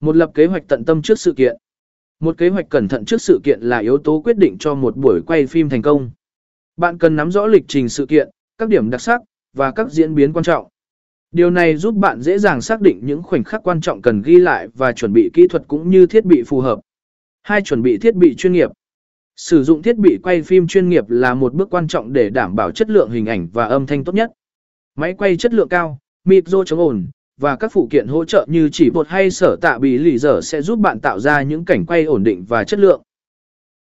Một lập kế hoạch tận tâm trước sự kiện. Một kế hoạch cẩn thận trước sự kiện là yếu tố quyết định cho một buổi quay phim thành công. Bạn cần nắm rõ lịch trình sự kiện, các điểm đặc sắc, và các diễn biến quan trọng. Điều này giúp bạn dễ dàng xác định những khoảnh khắc quan trọng cần ghi lại và chuẩn bị kỹ thuật cũng như thiết bị phù hợp. Hai chuẩn bị thiết bị chuyên nghiệp. Sử dụng thiết bị quay phim chuyên nghiệp là một bước quan trọng để đảm bảo chất lượng hình ảnh và âm thanh tốt nhất. Máy quay chất lượng cao, micro chống ồn, và các phụ kiện hỗ trợ như chỉ bột hay sở tạ bị lì dở sẽ giúp bạn tạo ra những cảnh quay ổn định và chất lượng.